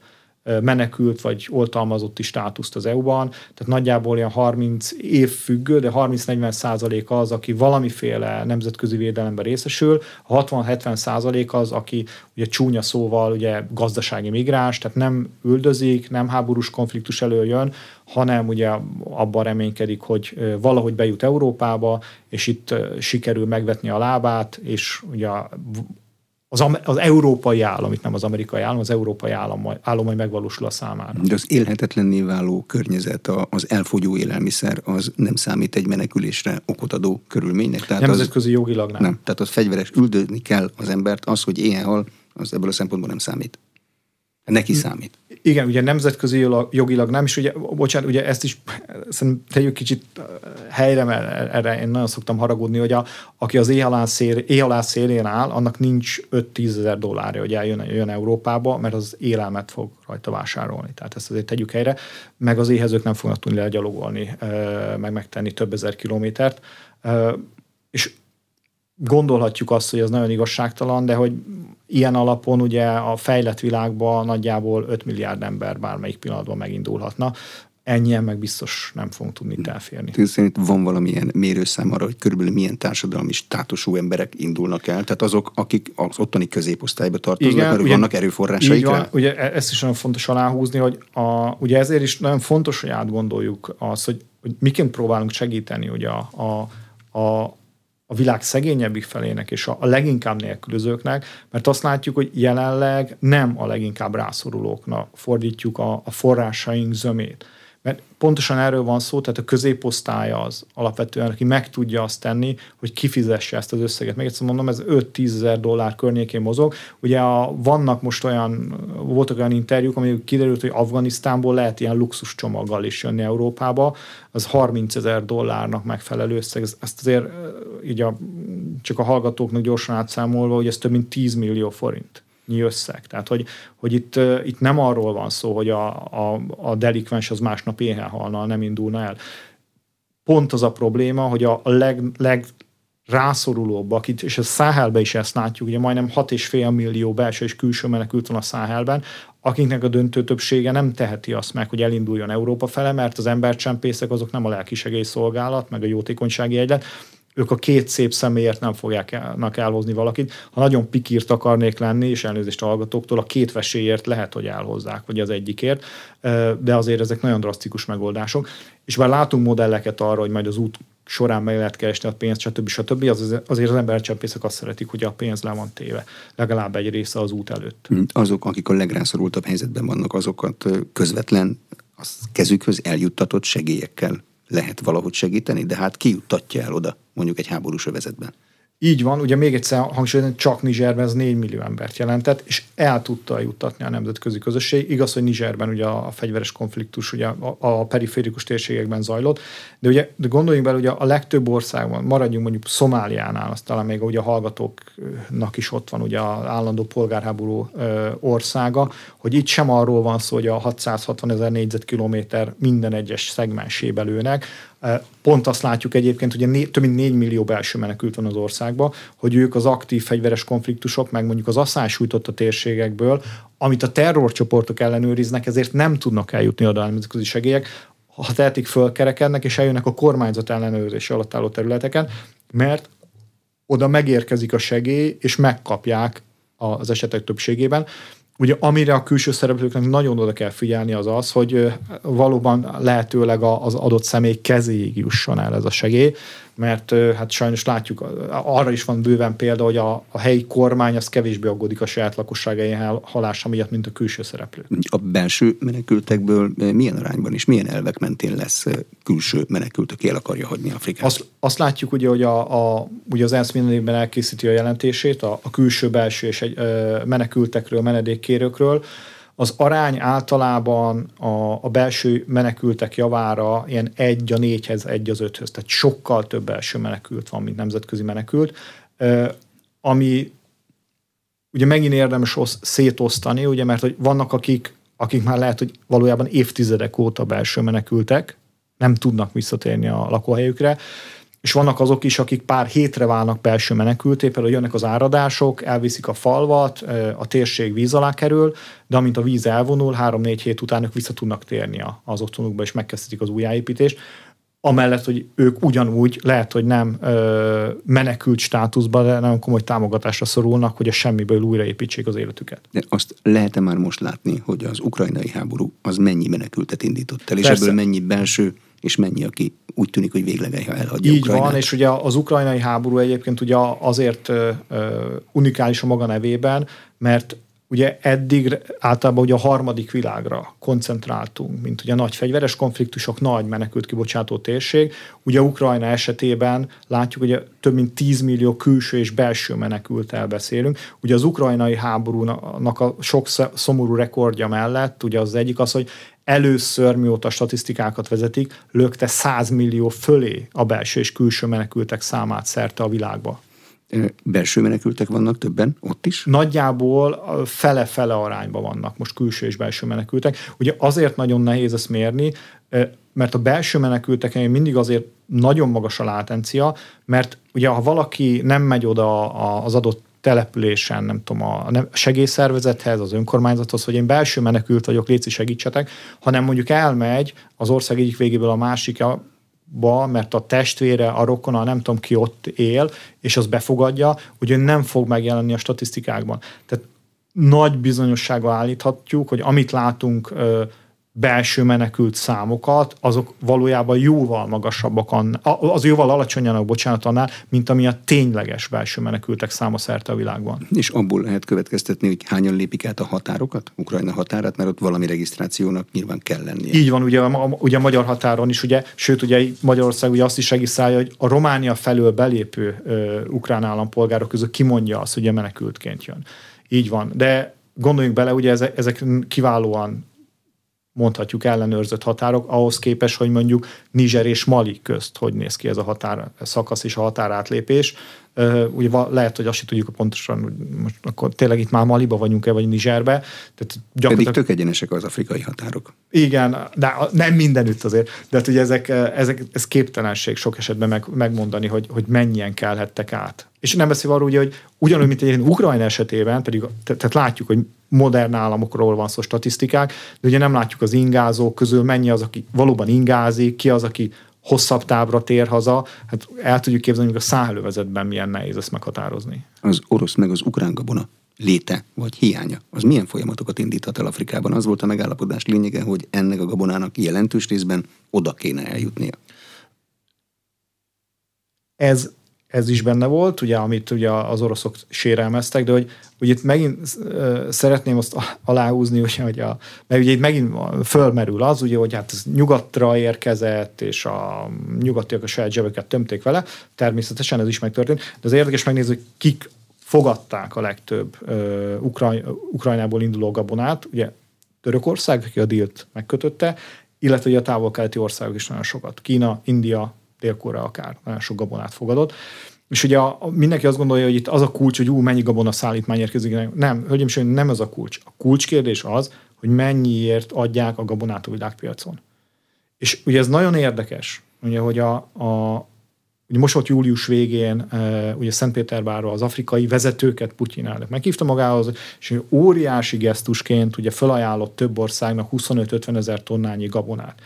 menekült vagy oltalmazotti státuszt az EU-ban, tehát nagyjából ilyen 30 év függő, de 30-40 százalék az, aki valamiféle nemzetközi védelemben részesül, a 60-70 százalék az, aki ugye csúnya szóval ugye gazdasági migráns, tehát nem üldözik, nem háborús konfliktus előjön, hanem ugye abban reménykedik, hogy valahogy bejut Európába, és itt sikerül megvetni a lábát, és ugye az, az európai állam, itt nem az amerikai állam, az európai állam, állam majd megvalósul a számára. De az élhetetlenné váló környezet, az elfogyó élelmiszer, az nem számít egy menekülésre okot adó körülménynek. Tehát Nemzetközi az, jogilag nem. nem. Tehát az fegyveres üldözni kell az embert, az, hogy ilyen hal, az ebből a szempontból nem számít. Neki számít. Igen, ugye nemzetközi jogilag nem, és ugye, bocsánat, ugye ezt is szerintem tegyük kicsit helyre, mert erre én nagyon szoktam haragudni, hogy a, aki az éhalás, szél, szélén áll, annak nincs 5-10 ezer dollárja, hogy eljön jön Európába, mert az élelmet fog rajta vásárolni. Tehát ezt azért tegyük helyre, meg az éhezők nem fognak tudni legyalogolni, meg megtenni több ezer kilométert. És gondolhatjuk azt, hogy ez nagyon igazságtalan, de hogy ilyen alapon ugye a fejlett világban nagyjából 5 milliárd ember bármelyik pillanatban megindulhatna. Ennyien meg biztos nem fogunk tudni itt elférni. Szerint van valamilyen mérőszám arra, hogy körülbelül milyen társadalmi státusú emberek indulnak el? Tehát azok, akik az ottani középosztályba tartoznak, Igen, mert ugye, vannak erőforrásaik van, ugye e- ezt is nagyon fontos aláhúzni, hogy a, ugye ezért is nagyon fontos, hogy átgondoljuk azt, hogy, hogy miként próbálunk segíteni ugye a, a, a a világ szegényebbik felének és a, leginkább nélkülözőknek, mert azt látjuk, hogy jelenleg nem a leginkább rászorulóknak fordítjuk a, a forrásaink zömét. Mert pontosan erről van szó, tehát a középosztálya az alapvetően, aki meg tudja azt tenni, hogy kifizesse ezt az összeget. Még egyszer mondom, ez 5-10 ezer dollár környékén mozog. Ugye a, vannak most olyan, voltak olyan interjúk, amik kiderült, hogy Afganisztánból lehet ilyen luxus csomaggal is jönni Európába, az 30 ezer dollárnak megfelelő összeg. Ezt azért így a, csak a hallgatóknak gyorsan átszámolva, hogy ez több mint 10 millió forint összeg. Tehát, hogy, hogy itt, itt nem arról van szó, hogy a, a, a delikvens az másnap éhen halna, nem indulna el. Pont az a probléma, hogy a leg, leg rászorulóbbak, és a Száhelben is ezt látjuk, ugye majdnem 6,5 millió belső és külső menekült van a Száhelben, akiknek a döntő többsége nem teheti azt meg, hogy elinduljon Európa fele, mert az embercsempészek azok nem a lelkisegélyszolgálat, meg a jótékonysági egylet, ők a két szép személyért nem fogják elhozni valakit. Ha nagyon pikírt akarnék lenni, és elnézést hallgatóktól, a két vesélyért lehet, hogy elhozzák, vagy az egyikért, de azért ezek nagyon drasztikus megoldások. És bár látunk modelleket arra, hogy majd az út során meg lehet keresni a pénzt, stb. stb. Az, azért az embercsempészek azt szeretik, hogy a pénz le van téve, legalább egy része az út előtt. Hm, azok, akik a legrászorultabb helyzetben vannak, azokat közvetlen az kezükhöz eljuttatott segélyekkel lehet valahogy segíteni, de hát ki juttatja el oda, mondjuk egy háborús övezetben. Így van, ugye még egyszer hangsúlyozni, csak Nizserben ez 4 millió embert jelentett, és el tudta juttatni a nemzetközi közösség. Igaz, hogy Nizserben ugye a fegyveres konfliktus ugye a, periférikus térségekben zajlott, de ugye de gondoljunk bele, ugye a legtöbb országban, maradjunk mondjuk Szomáliánál, azt talán még ugye a hallgatóknak is ott van ugye az állandó polgárháború országa, hogy itt sem arról van szó, hogy a 660 ezer négyzetkilométer minden egyes szegmensé lőnek, Pont azt látjuk egyébként, hogy né, több mint 4 millió belső menekült van az országban, hogy ők az aktív fegyveres konfliktusok, meg mondjuk az asszály sújtott a térségekből, amit a terrorcsoportok ellenőriznek, ezért nem tudnak eljutni oda nemzetközi segélyek, ha tehetik, fölkerekednek, és eljönnek a kormányzat ellenőrzése alatt álló területeken, mert oda megérkezik a segély, és megkapják az esetek többségében. Ugye amire a külső szereplőknek nagyon oda kell figyelni az az, hogy valóban lehetőleg az adott személy kezéig jusson el ez a segély, mert hát sajnos látjuk, arra is van bőven példa, hogy a, a helyi kormány az kevésbé aggódik a saját lakosságai halása miatt, mint a külső szereplő. A belső menekültekből milyen arányban és milyen elvek mentén lesz külső menekült, aki el akarja hagyni Afrikát? Azt, azt látjuk ugye, hogy a, a, ugye az ENSZ minden évben elkészíti a jelentését a, a külső, belső és egy, ö, menekültekről, menedékkérőkről, az arány általában a, a belső menekültek javára ilyen egy a négyhez, egy az öthöz, tehát sokkal több belső menekült van, mint nemzetközi menekült, ami ugye megint érdemes osz, szétosztani, ugye, mert hogy vannak akik, akik már lehet, hogy valójában évtizedek óta belső menekültek, nem tudnak visszatérni a lakóhelyükre, és vannak azok is, akik pár hétre válnak belső menekülté, például jönnek az áradások, elviszik a falvat, a térség víz alá kerül, de amint a víz elvonul, három-négy hét után ők vissza tudnak térni az otthonukba, és megkezdhetik az újjáépítést. Amellett, hogy ők ugyanúgy, lehet, hogy nem ö, menekült státuszban, de nagyon komoly támogatásra szorulnak, hogy a semmiből újraépítsék az életüket. De azt lehet-e már most látni, hogy az ukrajnai háború az mennyi menekültet indított el, és Persze. ebből mennyi belső és mennyi, aki úgy tűnik, hogy végleg elhagyja Így Ukrajnát. van, és ugye az ukrajnai háború egyébként ugye azért unikális a maga nevében, mert ugye eddig általában ugye a harmadik világra koncentráltunk, mint ugye nagy fegyveres konfliktusok, nagy menekült kibocsátó térség. Ugye Ukrajna esetében látjuk, hogy több mint 10 millió külső és belső menekült elbeszélünk. Ugye az ukrajnai háborúnak a sok szomorú rekordja mellett, ugye az egyik az, hogy először, mióta statisztikákat vezetik, lökte 100 millió fölé a belső és külső menekültek számát szerte a világba. Belső menekültek vannak többen ott is? Nagyjából fele-fele arányban vannak most külső és belső menekültek. Ugye azért nagyon nehéz ezt mérni, mert a belső menekülteken mindig azért nagyon magas a látencia, mert ugye ha valaki nem megy oda az adott településen, nem tudom, a segélyszervezethez, az önkormányzathoz, hogy én belső menekült vagyok, léci segítsetek, hanem mondjuk elmegy az ország egyik végéből a másikba, mert a testvére, a rokona, nem tudom ki ott él, és az befogadja, hogy ő nem fog megjelenni a statisztikákban. Tehát nagy bizonyossággal állíthatjuk, hogy amit látunk belső menekült számokat, azok valójában jóval magasabbak, annál, az jóval alacsonyanak, bocsánat, annál, mint ami a tényleges belső menekültek száma szerte a világban. És abból lehet következtetni, hogy hányan lépik át a határokat, Ukrajna határát, mert ott valami regisztrációnak nyilván kell lennie. Így van, ugye a, ugye a magyar határon is, ugye, sőt, ugye Magyarország ugye azt is regisztrálja, hogy a Románia felől belépő ö, ukrán állampolgárok közül kimondja azt, hogy a menekültként jön. Így van, de gondoljunk bele, ugye ezek, ezek kiválóan mondhatjuk ellenőrzött határok, ahhoz képest, hogy mondjuk Niger és Mali közt hogy néz ki ez a határ szakasz és a határátlépés. Ugye lehet, hogy azt sem tudjuk pontosan, hogy most akkor tényleg itt már Maliba vagyunk-e, vagy Nigerbe. Tehát gyakorlatilag... Pedig tök egyenesek az afrikai határok. Igen, de nem mindenütt azért. De hát ugye ezek, ezek, ez képtelenség sok esetben meg, megmondani, hogy, hogy mennyien kelhettek át. És nem beszél arról, ugye, hogy ugyanúgy, mint egy Ukrajna esetében, pedig tehát látjuk, hogy modern államokról van szó statisztikák, de ugye nem látjuk az ingázók közül, mennyi az, aki valóban ingázik, ki az, aki hosszabb távra tér haza, hát el tudjuk képzelni, hogy a szállövezetben milyen nehéz ezt meghatározni. Az orosz meg az ukrán gabona léte vagy hiánya, az milyen folyamatokat indíthat el Afrikában? Az volt a megállapodás lényege, hogy ennek a gabonának jelentős részben oda kéne eljutnia. Ez ez is benne volt, ugye, amit ugye az oroszok sérelmeztek, de hogy, hogy itt megint uh, szeretném azt aláhúzni, ugye, hogy a, mert ugye itt megint fölmerül az, ugye, hogy hát ez nyugatra érkezett, és a nyugatiak a saját zsebeket tömték vele, természetesen ez is megtörtént, de az érdekes megnézni, hogy kik fogadták a legtöbb uh, Ukraj, Ukrajnából induló gabonát, ugye Törökország, aki a dílt megkötötte, illetve ugye a távol-keleti országok is nagyon sokat. Kína, India, dél akár nagyon sok gabonát fogadott. És ugye a, a, mindenki azt gondolja, hogy itt az a kulcs, hogy ú, mennyi gabona szállítmány érkezik. Nem, hölgyeim és nem ez a kulcs. A kulcskérdés az, hogy mennyiért adják a gabonát a világpiacon. És ugye ez nagyon érdekes, ugye, hogy a, a ugye most volt július végén, e, ugye Szentpétervárról az afrikai vezetőket Putyin elnök meghívta magához, és óriási gesztusként ugye felajánlott több országnak 25-50 ezer tonnányi gabonát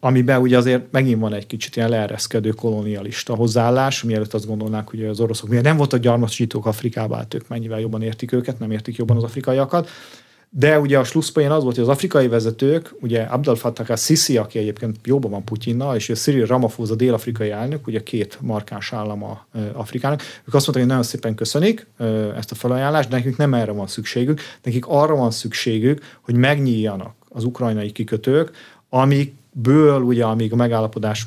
amiben ugye azért megint van egy kicsit ilyen leereszkedő kolonialista hozzáállás, mielőtt azt gondolnák, hogy az oroszok miért nem voltak gyarmatosítók Afrikába, hát ők mennyivel jobban értik őket, nem értik jobban az afrikaiakat, De ugye a slusszpoén az volt, hogy az afrikai vezetők, ugye Abdel Fattah al-Sisi, aki egyébként jóban van Putyinnal, és a Cyril Ramaphosa dél-afrikai elnök, ugye két markáns állama Afrikának, ők azt mondták, hogy nagyon szépen köszönik ezt a felajánlást, de nekik nem erre van szükségük, nekik arra van szükségük, hogy megnyíljanak az ukrajnai kikötők, amik ből, ugye, amíg a megállapodás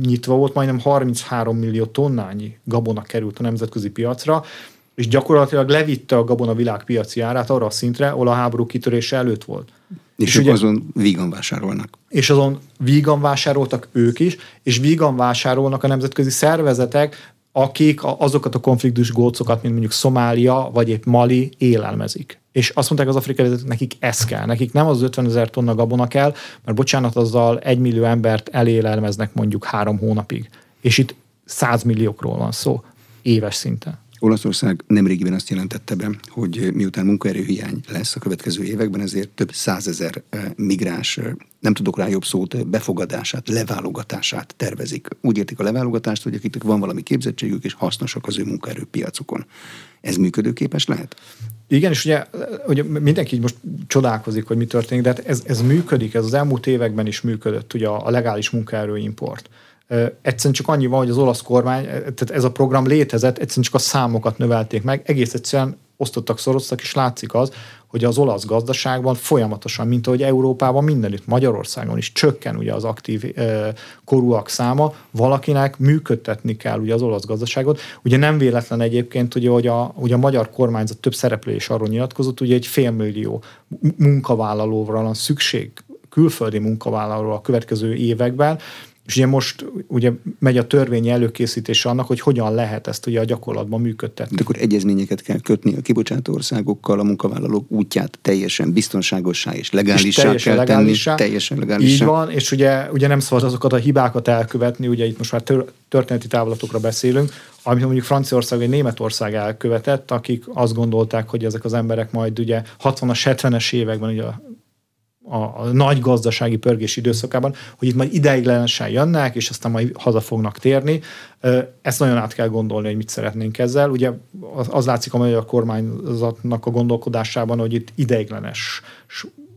nyitva volt, majdnem 33 millió tonnányi gabona került a nemzetközi piacra, és gyakorlatilag levitte a gabona világpiaci árát arra a szintre, ahol a háború kitörése előtt volt. És, és ugye, azon vígan vásárolnak. És azon vígan vásároltak ők is, és vígan vásárolnak a nemzetközi szervezetek, akik azokat a konfliktus gócokat, mint mondjuk Szomália vagy épp Mali élelmezik. És azt mondták az afrikai vezetők, nekik ez kell, nekik nem az 50 ezer tonna gabona kell, mert bocsánat, azzal egy millió embert elélelmeznek mondjuk három hónapig. És itt 100 milliókról van szó éves szinten. Olaszország nemrégiben azt jelentette be, hogy miután munkaerőhiány lesz a következő években, ezért több százezer migráns, nem tudok rá jobb szót, befogadását, leválogatását tervezik. Úgy értik a leválogatást, hogy akiknek van valami képzettségük, és hasznosak az ő munkaerőpiacukon. Ez működőképes lehet? Igen, és ugye, ugye mindenki most csodálkozik, hogy mi történik, de hát ez, ez működik, ez az elmúlt években is működött, ugye a, legális munkaerőimport. Egyszerűen csak annyi van, hogy az olasz kormány, tehát ez a program létezett, egyszerűen csak a számokat növelték meg, egész egyszerűen osztottak, szoroztak, és látszik az, hogy az olasz gazdaságban folyamatosan, mint ahogy Európában mindenütt, Magyarországon is csökken ugye az aktív e, korúak száma, valakinek működtetni kell ugye az olasz gazdaságot. Ugye nem véletlen egyébként, ugye, hogy a, ugye a magyar kormányzat több szereplő is arról nyilatkozott, ugye egy félmillió munkavállalóra van szükség, külföldi munkavállalóra a következő években, és ugye most ugye megy a törvényi előkészítése annak, hogy hogyan lehet ezt ugye a gyakorlatban működtetni. De akkor egyezményeket kell kötni a kibocsátó országokkal, a munkavállalók útját teljesen biztonságosá és legálisá és teljesen kell legálisá, tenni. Teljesen legálisá. Így van, és ugye, ugye nem szabad azokat a hibákat elkövetni, ugye itt most már történeti távlatokra beszélünk, amit mondjuk Franciaország vagy Németország elkövetett, akik azt gondolták, hogy ezek az emberek majd ugye 60-as, 70-es években ugye a, a nagy gazdasági pörgés időszakában, hogy itt majd ideiglenesen jönnek, és aztán majd haza fognak térni. Ezt nagyon át kell gondolni, hogy mit szeretnénk ezzel. Ugye az látszik a magyar kormányzatnak a gondolkodásában, hogy itt ideiglenes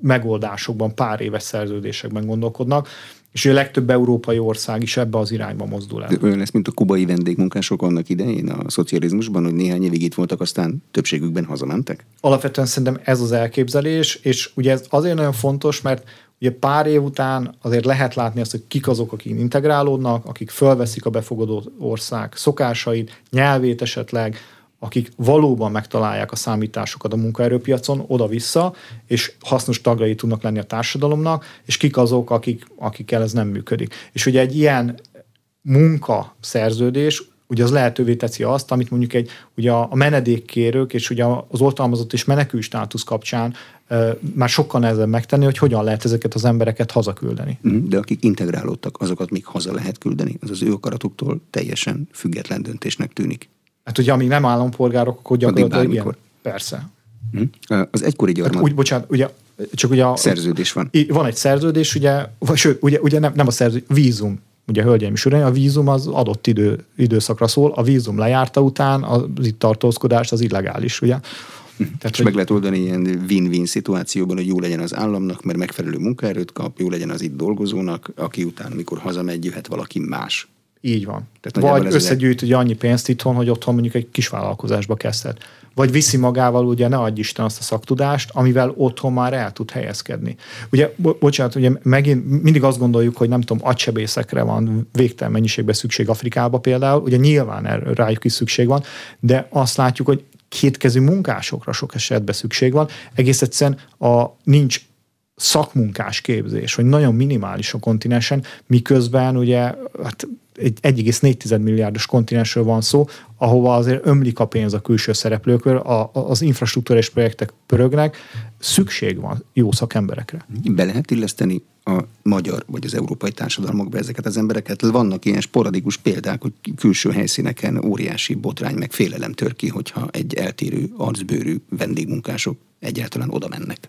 megoldásokban, pár éves szerződésekben gondolkodnak, és a legtöbb európai ország is ebbe az irányba mozdul el. Olyan lesz, mint a kubai vendégmunkások annak idején a szocializmusban, hogy néhány évig itt voltak, aztán többségükben hazamentek? Alapvetően szerintem ez az elképzelés, és ugye ez azért nagyon fontos, mert ugye pár év után azért lehet látni azt, hogy kik azok, akik integrálódnak, akik fölveszik a befogadó ország szokásait, nyelvét esetleg, akik valóban megtalálják a számításokat a munkaerőpiacon oda-vissza, és hasznos tagjai tudnak lenni a társadalomnak, és kik azok, akik, akikkel ez nem működik. És ugye egy ilyen munkaszerződés ugye az lehetővé teszi azt, amit mondjuk egy, ugye a menedékkérők és ugye az oltalmazott és menekül státusz kapcsán már sokkal nehezebb megtenni, hogy hogyan lehet ezeket az embereket hazaküldeni. Mhm, de akik integrálódtak, azokat még haza lehet küldeni, az az ő akaratuktól teljesen független döntésnek tűnik. Hát ugye amíg nem állampolgárok, akkor gyakorlatilag igen. Persze. Hm? Az egykori gyarmat. Hát úgy, bocsánat, ugye csak ugye a, szerződés van. Van egy szerződés, ugye, vagy sőt, ugye, ugye nem, nem a szerződés, vízum. Ugye, hölgyeim és uraim, a vízum az adott idő, időszakra szól, a vízum lejárta után az itt tartózkodás az illegális, ugye? Hm. Tehát, és hogy... meg lehet oldani ilyen win-win szituációban, hogy jó legyen az államnak, mert megfelelő munkaerőt kap, jó legyen az itt dolgozónak, aki után, amikor hazamegy, jöhet valaki más. Így van. Tehát Vagy összegyűjt ugye annyi pénzt itthon, hogy otthon mondjuk egy kis vállalkozásba kezdhet. Vagy viszi magával, ugye ne adj Isten azt a szaktudást, amivel otthon már el tud helyezkedni. Ugye, bo- bocsánat, ugye megint mindig azt gondoljuk, hogy nem tudom, agysebészekre van végtelen mennyiségben szükség Afrikába például, ugye nyilván erre, rájuk is szükség van, de azt látjuk, hogy kétkezű munkásokra sok esetben szükség van. Egész egyszerűen a, nincs szakmunkás képzés, hogy nagyon minimális a kontinensen, miközben ugye hát egy 1,4 milliárdos kontinensről van szó, ahova azért ömlik a pénz a külső szereplőkről, a, az infrastruktúrás projektek pörögnek, szükség van jó szakemberekre. Be lehet illeszteni a magyar vagy az európai társadalmakba ezeket az embereket. Vannak ilyen sporadikus példák, hogy külső helyszíneken óriási botrány meg félelem tör ki, hogyha egy eltérő arcbőrű vendégmunkások egyáltalán oda mennek.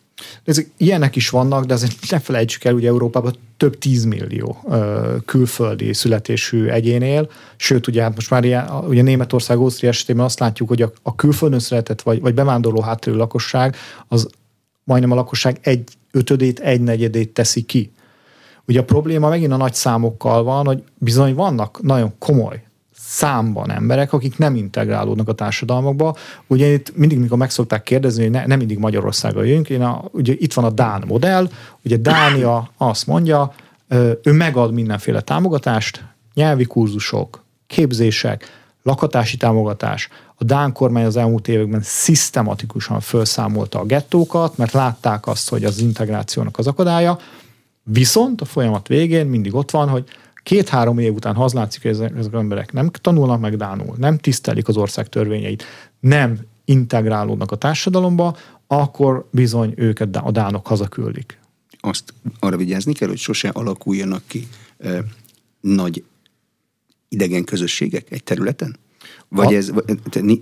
Ezek ilyenek is vannak, de azért ne felejtsük el, hogy Európában több tízmillió külföldi születésű egyén él, sőt, ugye hát most már ilyen, ugye Németország, Ausztria esetében azt látjuk, hogy a, a külföldön született vagy, vagy bevándorló háttérű lakosság az majdnem a lakosság egy ötödét, egy negyedét teszi ki. Ugye a probléma megint a nagy számokkal van, hogy bizony vannak nagyon komoly számban emberek, akik nem integrálódnak a társadalmakba. Ugye itt mindig, mikor meg szokták kérdezni, hogy ne, nem mindig Magyarországra jönk, én a, ugye itt van a Dán modell, ugye Dánia azt mondja, ő megad mindenféle támogatást, nyelvi kurzusok, képzések, lakatási támogatás. A Dán kormány az elmúlt években szisztematikusan felszámolta a gettókat, mert látták azt, hogy az integrációnak az akadálya, viszont a folyamat végén mindig ott van, hogy két-három év után, ha az látszik, hogy ezek az emberek nem tanulnak meg Dánul, nem tisztelik az ország törvényeit, nem integrálódnak a társadalomba, akkor bizony őket a dánok hazaküldik. Azt arra vigyázni kell, hogy sose alakuljanak ki eh, nagy idegen közösségek egy területen? Vagy a, ez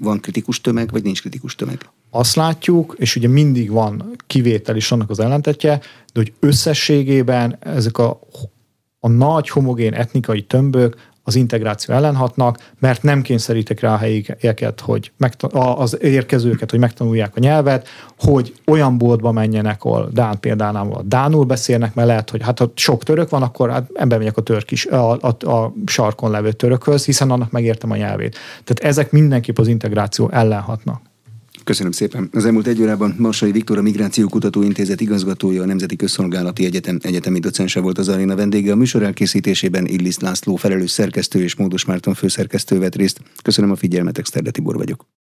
van kritikus tömeg, vagy nincs kritikus tömeg? Azt látjuk, és ugye mindig van kivétel is annak az ellentetje, de hogy összességében ezek a a nagy homogén etnikai tömbök az integráció ellen hatnak, mert nem kényszerítek rá a helyieket, hogy megtan- az érkezőket, hogy megtanulják a nyelvet, hogy olyan boltba menjenek, ahol Dán példánál Dánul beszélnek, mert lehet, hogy hát ha sok török van, akkor hát ember megyek a, török is, a, a, a sarkon levő törökhöz, hiszen annak megértem a nyelvét. Tehát ezek mindenképp az integráció ellen hatnak. Köszönöm szépen. Az elmúlt egy órában Marsai Viktor, a Migráció Kutató Intézet igazgatója, a Nemzeti Közszolgálati Egyetem egyetemi docense volt az aréna vendége. A műsor elkészítésében Illis László felelős szerkesztő és Módos Márton főszerkesztő vett részt. Köszönöm a figyelmet, Exterde Tibor vagyok.